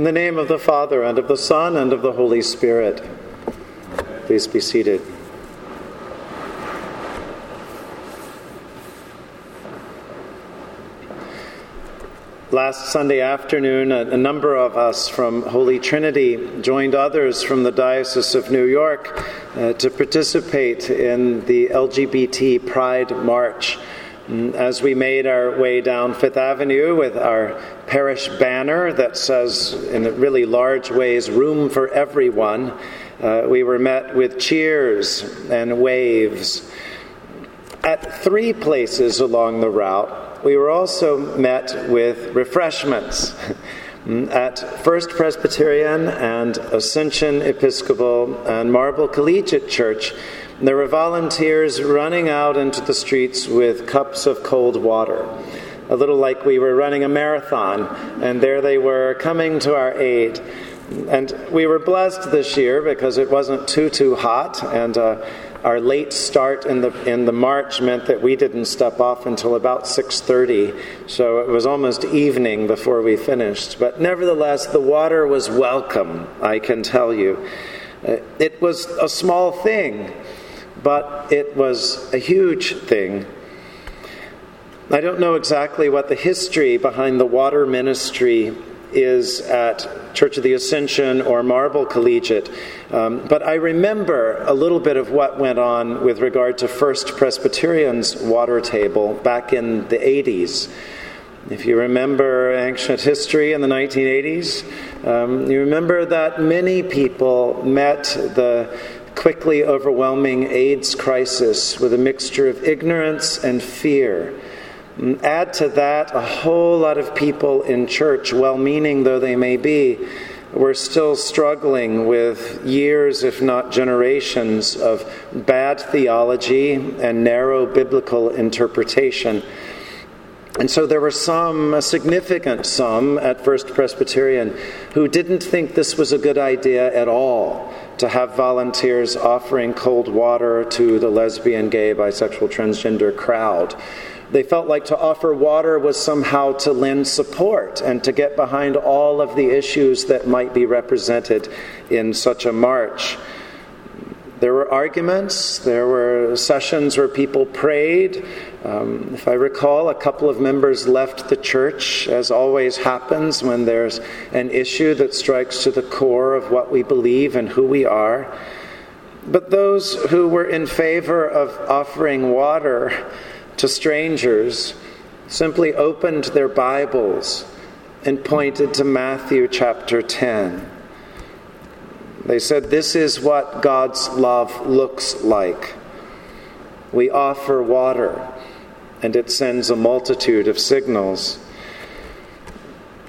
In the name of the Father, and of the Son, and of the Holy Spirit. Please be seated. Last Sunday afternoon, a, number of us from Holy Trinity joined others from the Diocese of New York uh, to participate in the LGBT Pride March. Mm, as we made our way down Fifth Avenue with our parish banner that says, in really large ways, room for everyone, uh, we were met with cheers and waves. At three places along the route, we were also met with refreshments at First Presbyterian and Ascension Episcopal and Marble Collegiate Church. There were volunteers running out into the streets with cups of cold water, a little like we were running a marathon, and there they were coming to our aid. And we were blessed this year because it wasn't too, too hot, and uh, our late start in the in the march meant that we didn't step off until about 6:30, so it was almost evening before we finished. But nevertheless, the water was welcome. I can tell you, uh, it was a small thing, but it was a huge thing. I don't know exactly what the history behind the water ministry is at Church of the Ascension or Marble Collegiate. Um, but I remember a little bit of what went on with regard to First Presbyterian's water table back in the 80s. If you remember ancient history in the 1980s, um, you remember that many people met the quickly overwhelming AIDS crisis with a mixture of ignorance and fear. Mm, add to that a whole lot of people in church, well meaning though they may be, were still struggling with years, if not generations, of bad theology and narrow biblical interpretation. And so there were some, a significant some at First Presbyterian, who didn't think this was a good idea at all to have volunteers offering cold water to the lesbian, gay, bisexual, transgender crowd. They felt like to offer water was somehow to lend support and to get behind all of the issues that might be represented in such a march. There were arguments, there were sessions where people prayed. Um, if I recall, a couple of members left the church, as always happens when there's an issue that strikes to the core of what we believe and who we are. But those who were in favor of offering water, to strangers simply opened their Bibles and pointed to Matthew chapter 10. They said, This is what God's love looks like. We offer water, and it sends a multitude of signals.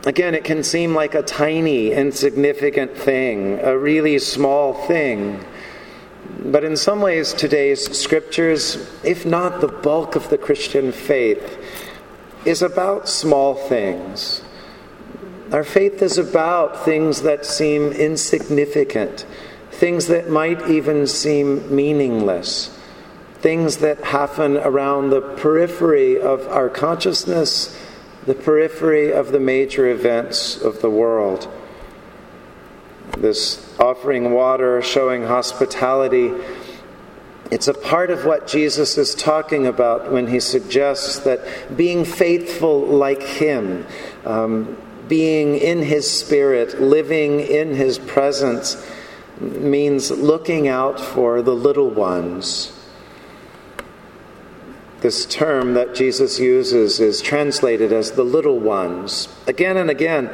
Again, it can seem like a tiny, insignificant thing, a really small thing. But in some ways, today's scriptures, if not the bulk of the Christian faith, is about small things. Our faith is about things that seem insignificant, things that might even seem meaningless, things that happen around the periphery of our consciousness, the periphery of the major events of the world this offering water, showing hospitality. It's a part of what Jesus is talking about when he suggests that being faithful like him, um, being in his spirit, living in his presence, means looking out for the little ones this term that Jesus uses is translated as the little ones again and again.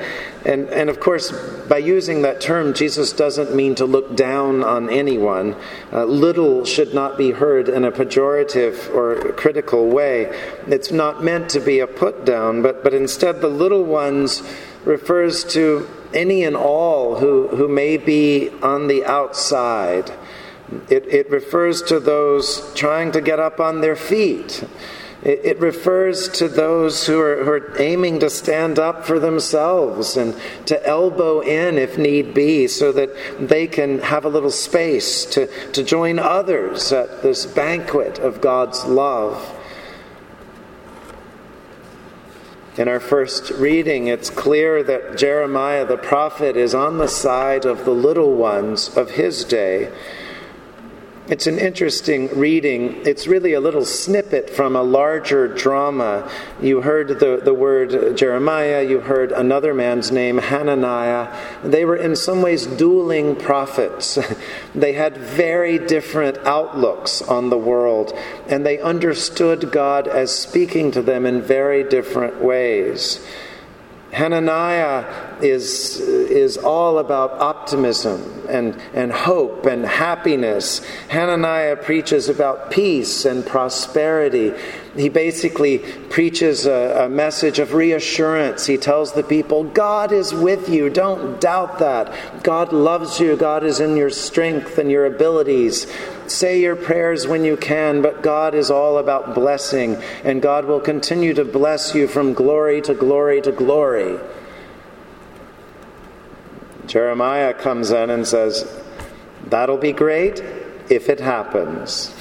And, and of course, by using that term, Jesus doesn't mean to look down on anyone. Uh, little should not be heard in a pejorative or critical way. It's not meant to be a put down, but, but instead, the little ones refers to any and all who, who may be on the outside it, it refers to those trying to get up on their feet. It, it refers to those who are, who are aiming to stand up for themselves and to elbow in if need be so that they can have a little space to, to join others at this banquet of God's love. In our first reading, it's clear that Jeremiah the prophet is on the side of the little ones of his day. It's an interesting reading. It's really a little snippet from a larger drama. You heard the, the word Jeremiah, you heard another man's name, Hananiah. They were in some ways dueling prophets. they had very different outlooks on the world, and they understood God as speaking to them in very different ways. Hananiah is, is all about optimism and, and hope and happiness. Hananiah preaches about peace and prosperity. He basically preaches a, a message of reassurance. He tells the people, God is with you. Don't doubt that. God loves you. God is in your strength and your abilities. Say your prayers when you can, but God is all about blessing, and God will continue to bless you from glory to glory to glory. Jeremiah comes in and says, That'll be great if it happens.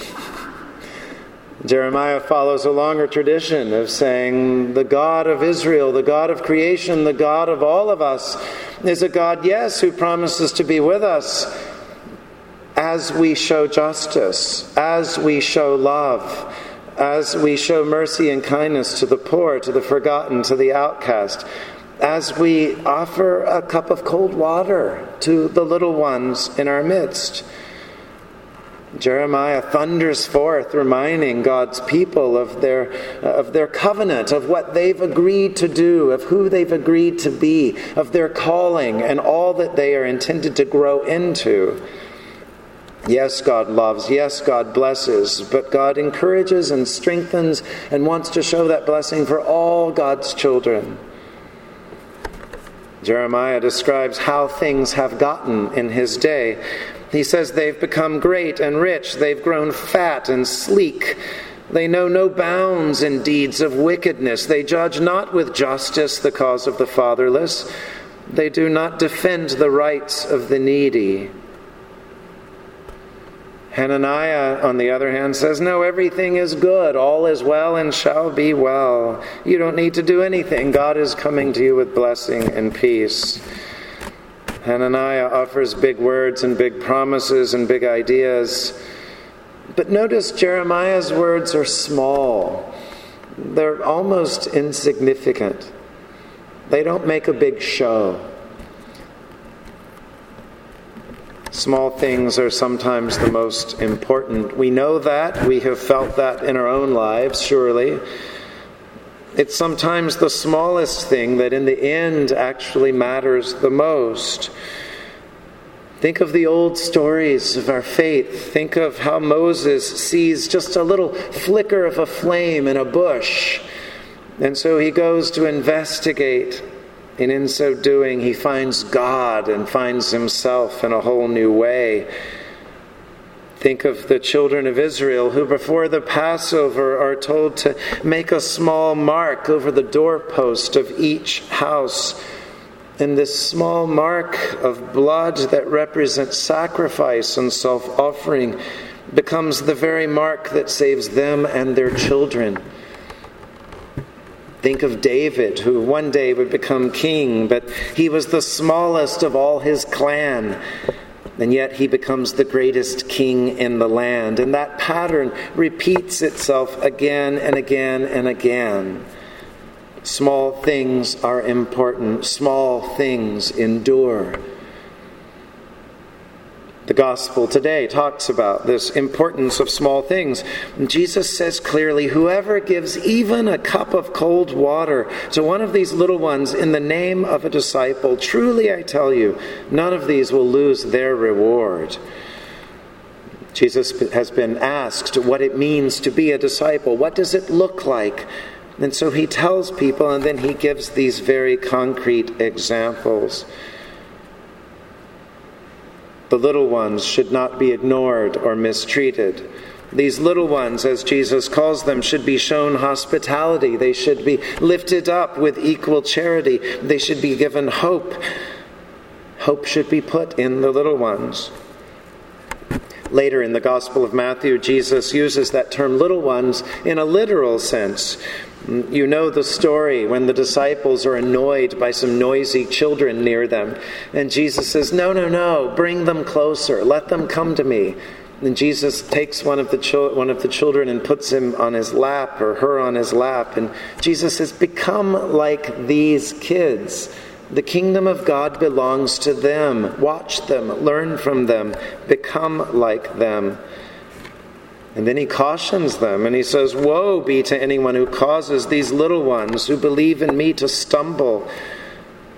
Jeremiah follows a longer tradition of saying, The God of Israel, the God of creation, the God of all of us, is a God, yes, who promises to be with us as we show justice, as we show love, as we show mercy and kindness to the poor, to the forgotten, to the outcast, as we offer a cup of cold water to the little ones in our midst. Jeremiah thunders forth, reminding God's people of their, uh, of their covenant, of what they've agreed to do, of who they've agreed to be, of their calling, and all that they are intended to grow into. Yes, God loves. Yes, God blesses. But God encourages and strengthens and wants to show that blessing for all God's children. Jeremiah describes how things have gotten in his day. He says they've become great and rich, they've grown fat and sleek. They know no bounds in deeds of wickedness. They judge not with justice the cause of the fatherless. They do not defend the rights of the needy. Hananiah, on the other hand, says, No, everything is good. All is well and shall be well. You don't need to do anything. God is coming to you with blessing and peace. Hananiah offers big words and big promises and big ideas. But notice Jeremiah's words are small, they're almost insignificant. They don't make a big show. Small things are sometimes the most important. We know that. We have felt that in our own lives, surely. It's sometimes the smallest thing that in the end actually matters the most. Think of the old stories of our faith. Think of how Moses sees just a little flicker of a flame in a bush. And so he goes to investigate. And in so doing, he finds God and finds himself in a whole new way. Think of the children of Israel who, before the Passover, are told to make a small mark over the doorpost of each house. And this small mark of blood that represents sacrifice and self offering becomes the very mark that saves them and their children. Think of David, who one day would become king, but he was the smallest of all his clan. And yet he becomes the greatest king in the land. And that pattern repeats itself again and again and again. Small things are important, small things endure. The gospel today talks about this importance of small things. Jesus says clearly whoever gives even a cup of cold water to one of these little ones in the name of a disciple, truly I tell you, none of these will lose their reward. Jesus has been asked what it means to be a disciple. What does it look like? And so he tells people, and then he gives these very concrete examples. The little ones should not be ignored or mistreated. These little ones, as Jesus calls them, should be shown hospitality. They should be lifted up with equal charity. They should be given hope. Hope should be put in the little ones. Later in the Gospel of Matthew, Jesus uses that term little ones in a literal sense. You know the story when the disciples are annoyed by some noisy children near them. And Jesus says, No, no, no, bring them closer. Let them come to me. And Jesus takes one of, the chil- one of the children and puts him on his lap or her on his lap. And Jesus says, Become like these kids. The kingdom of God belongs to them. Watch them, learn from them, become like them. And then he cautions them and he says, Woe be to anyone who causes these little ones who believe in me to stumble.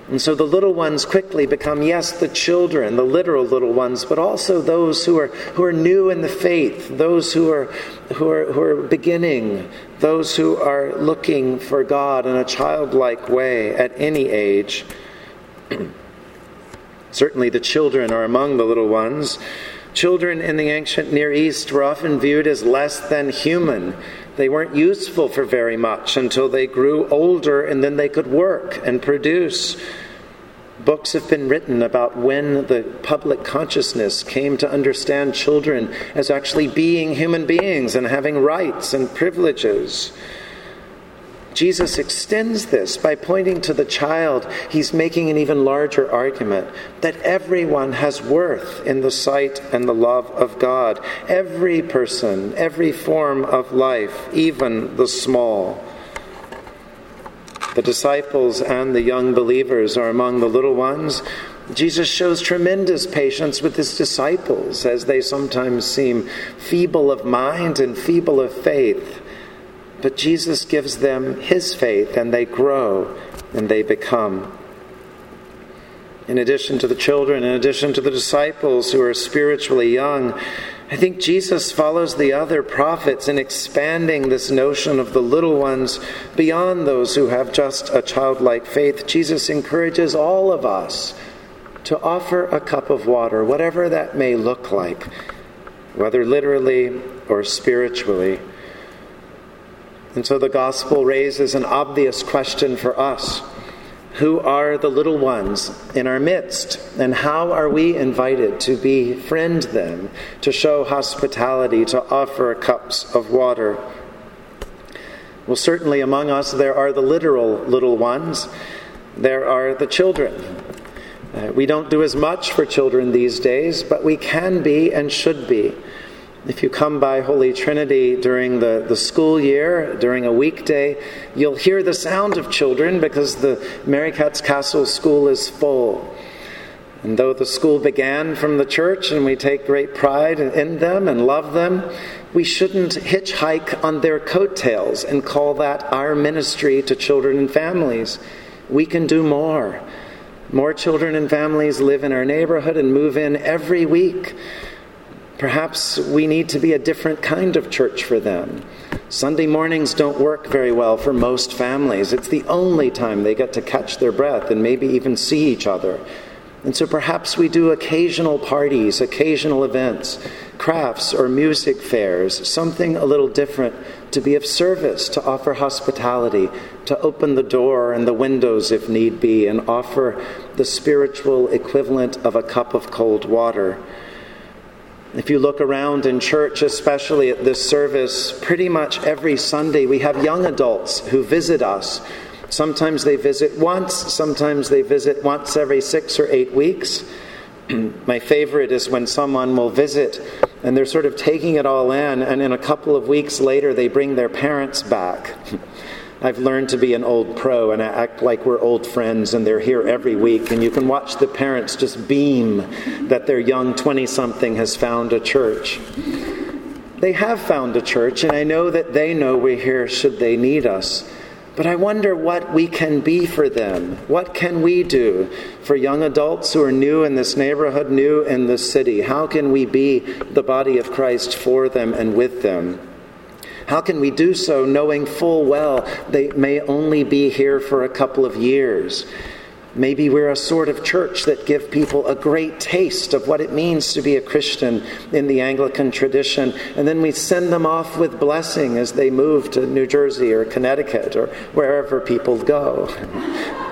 And so the little ones quickly become, yes, the children, the literal little ones, but also those who are, who are new in the faith, those who are, who, are, who are beginning, those who are looking for God in a childlike way at any age. Certainly the children are among the little ones. Children in the ancient Near East were often viewed as less than human. They weren't useful for very much until they grew older and then they could work and produce. Books have been written about when the public consciousness came to understand children as actually being human beings and having rights and privileges. Jesus extends this by pointing to the child. He's making an even larger argument that everyone has worth in the sight and the love of God. Every person, every form of life, even the small. The disciples and the young believers are among the little ones. Jesus shows tremendous patience with his disciples as they sometimes seem feeble of mind and feeble of faith. But Jesus gives them his faith and they grow and they become. In addition to the children, in addition to the disciples who are spiritually young, I think Jesus follows the other prophets in expanding this notion of the little ones beyond those who have just a childlike faith. Jesus encourages all of us to offer a cup of water, whatever that may look like, whether literally or spiritually. And so the gospel raises an obvious question for us Who are the little ones in our midst? And how are we invited to befriend them, to show hospitality, to offer cups of water? Well, certainly among us there are the literal little ones, there are the children. Uh, we don't do as much for children these days, but we can be and should be. If you come by Holy Trinity during the, the school year, during a weekday, you'll hear the sound of children because the Mary Cat's Castle School is full. And though the school began from the church and we take great pride in them and love them, we shouldn't hitchhike on their coattails and call that our ministry to children and families. We can do more. More children and families live in our neighborhood and move in every week. Perhaps we need to be a different kind of church for them. Sunday mornings don't work very well for most families. It's the only time they get to catch their breath and maybe even see each other. And so perhaps we do occasional parties, occasional events, crafts or music fairs, something a little different to be of service, to offer hospitality, to open the door and the windows if need be, and offer the spiritual equivalent of a cup of cold water. If you look around in church, especially at this service, pretty much every Sunday we have young adults who visit us. Sometimes they visit once, sometimes they visit once every six or eight weeks. My favorite is when someone will visit and they're sort of taking it all in, and in a couple of weeks later, they bring their parents back. I've learned to be an old pro and I act like we're old friends, and they're here every week. And you can watch the parents just beam that their young 20 something has found a church. They have found a church, and I know that they know we're here should they need us. But I wonder what we can be for them. What can we do for young adults who are new in this neighborhood, new in this city? How can we be the body of Christ for them and with them? How can we do so knowing full well they may only be here for a couple of years? Maybe we're a sort of church that give people a great taste of what it means to be a Christian in the Anglican tradition, and then we send them off with blessing as they move to New Jersey or Connecticut or wherever people go.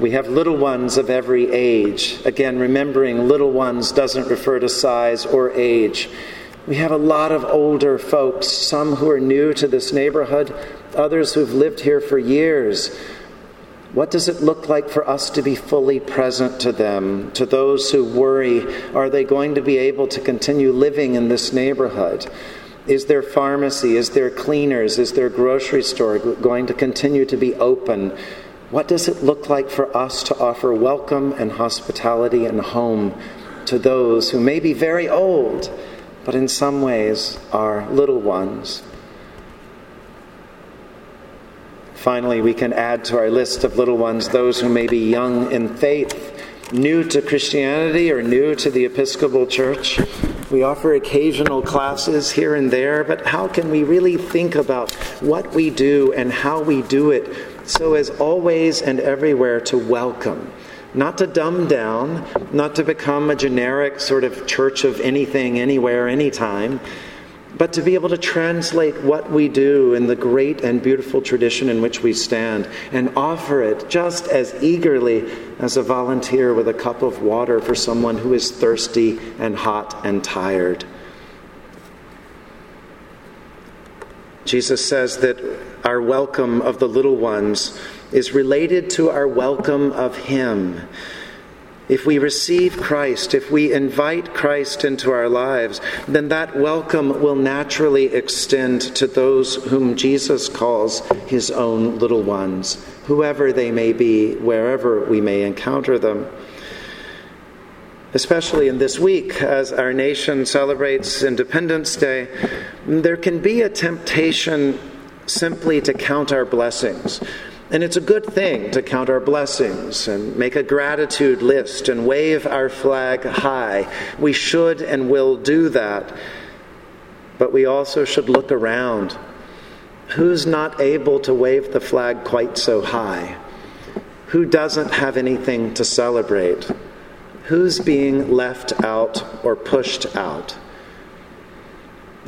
We have little ones of every age. Again, remembering little ones doesn't refer to size or age. We have a lot of older folks, some who are new to this neighborhood, others who've lived here for years. What does it look like for us to be fully present to them, to those who worry, are they going to be able to continue living in this neighborhood? Is their pharmacy, is there cleaners, is their grocery store going to continue to be open? What does it look like for us to offer welcome and hospitality and home to those who may be very old, but in some ways are little ones? Finally, we can add to our list of little ones those who may be young in faith, new to Christianity or new to the Episcopal Church. We offer occasional classes here and there, but how can we really think about what we do and how we do it so as always and everywhere to welcome? Not to dumb down, not to become a generic sort of church of anything, anywhere, anytime, but to be able to translate what we do in the great and beautiful tradition in which we stand and offer it just as eagerly as a volunteer with a cup of water for someone who is thirsty and hot and tired. Jesus says that our welcome of the little ones is related to our welcome of Him. If we receive Christ, if we invite Christ into our lives, then that welcome will naturally extend to those whom Jesus calls his own little ones, whoever they may be, wherever we may encounter them. Especially in this week, as our nation celebrates Independence Day, there can be a temptation simply to count our blessings and it's a good thing to count our blessings and make a gratitude list and wave our flag high. We should and will do that. But we also should look around. Who's not able to wave the flag quite so high? Who doesn't have anything to celebrate? Who's being left out or pushed out?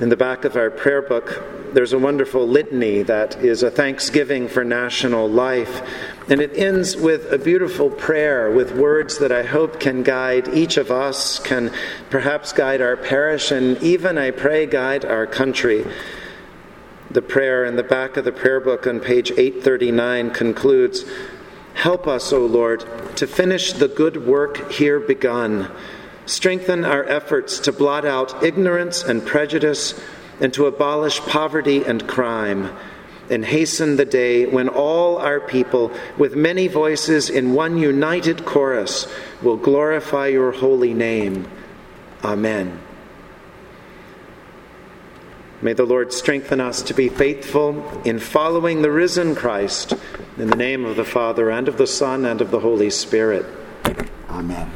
In the back of our prayer book, there's a wonderful litany that is a thanksgiving for national life. And it ends with a beautiful prayer with words that I hope can guide each of us, can perhaps guide our parish, and even, I pray, guide our country. The prayer in the back of the prayer book on page 839 concludes Help us, O Lord, to finish the good work here begun strengthen our efforts to blot out ignorance and prejudice and to abolish poverty and crime, and hasten the day when all our people, with many voices in one united chorus, will glorify your holy name. Amen. May the Lord strengthen us to be faithful in following the risen Christ. In the name of the Father, and of the Son, and of the Holy Spirit. Amen.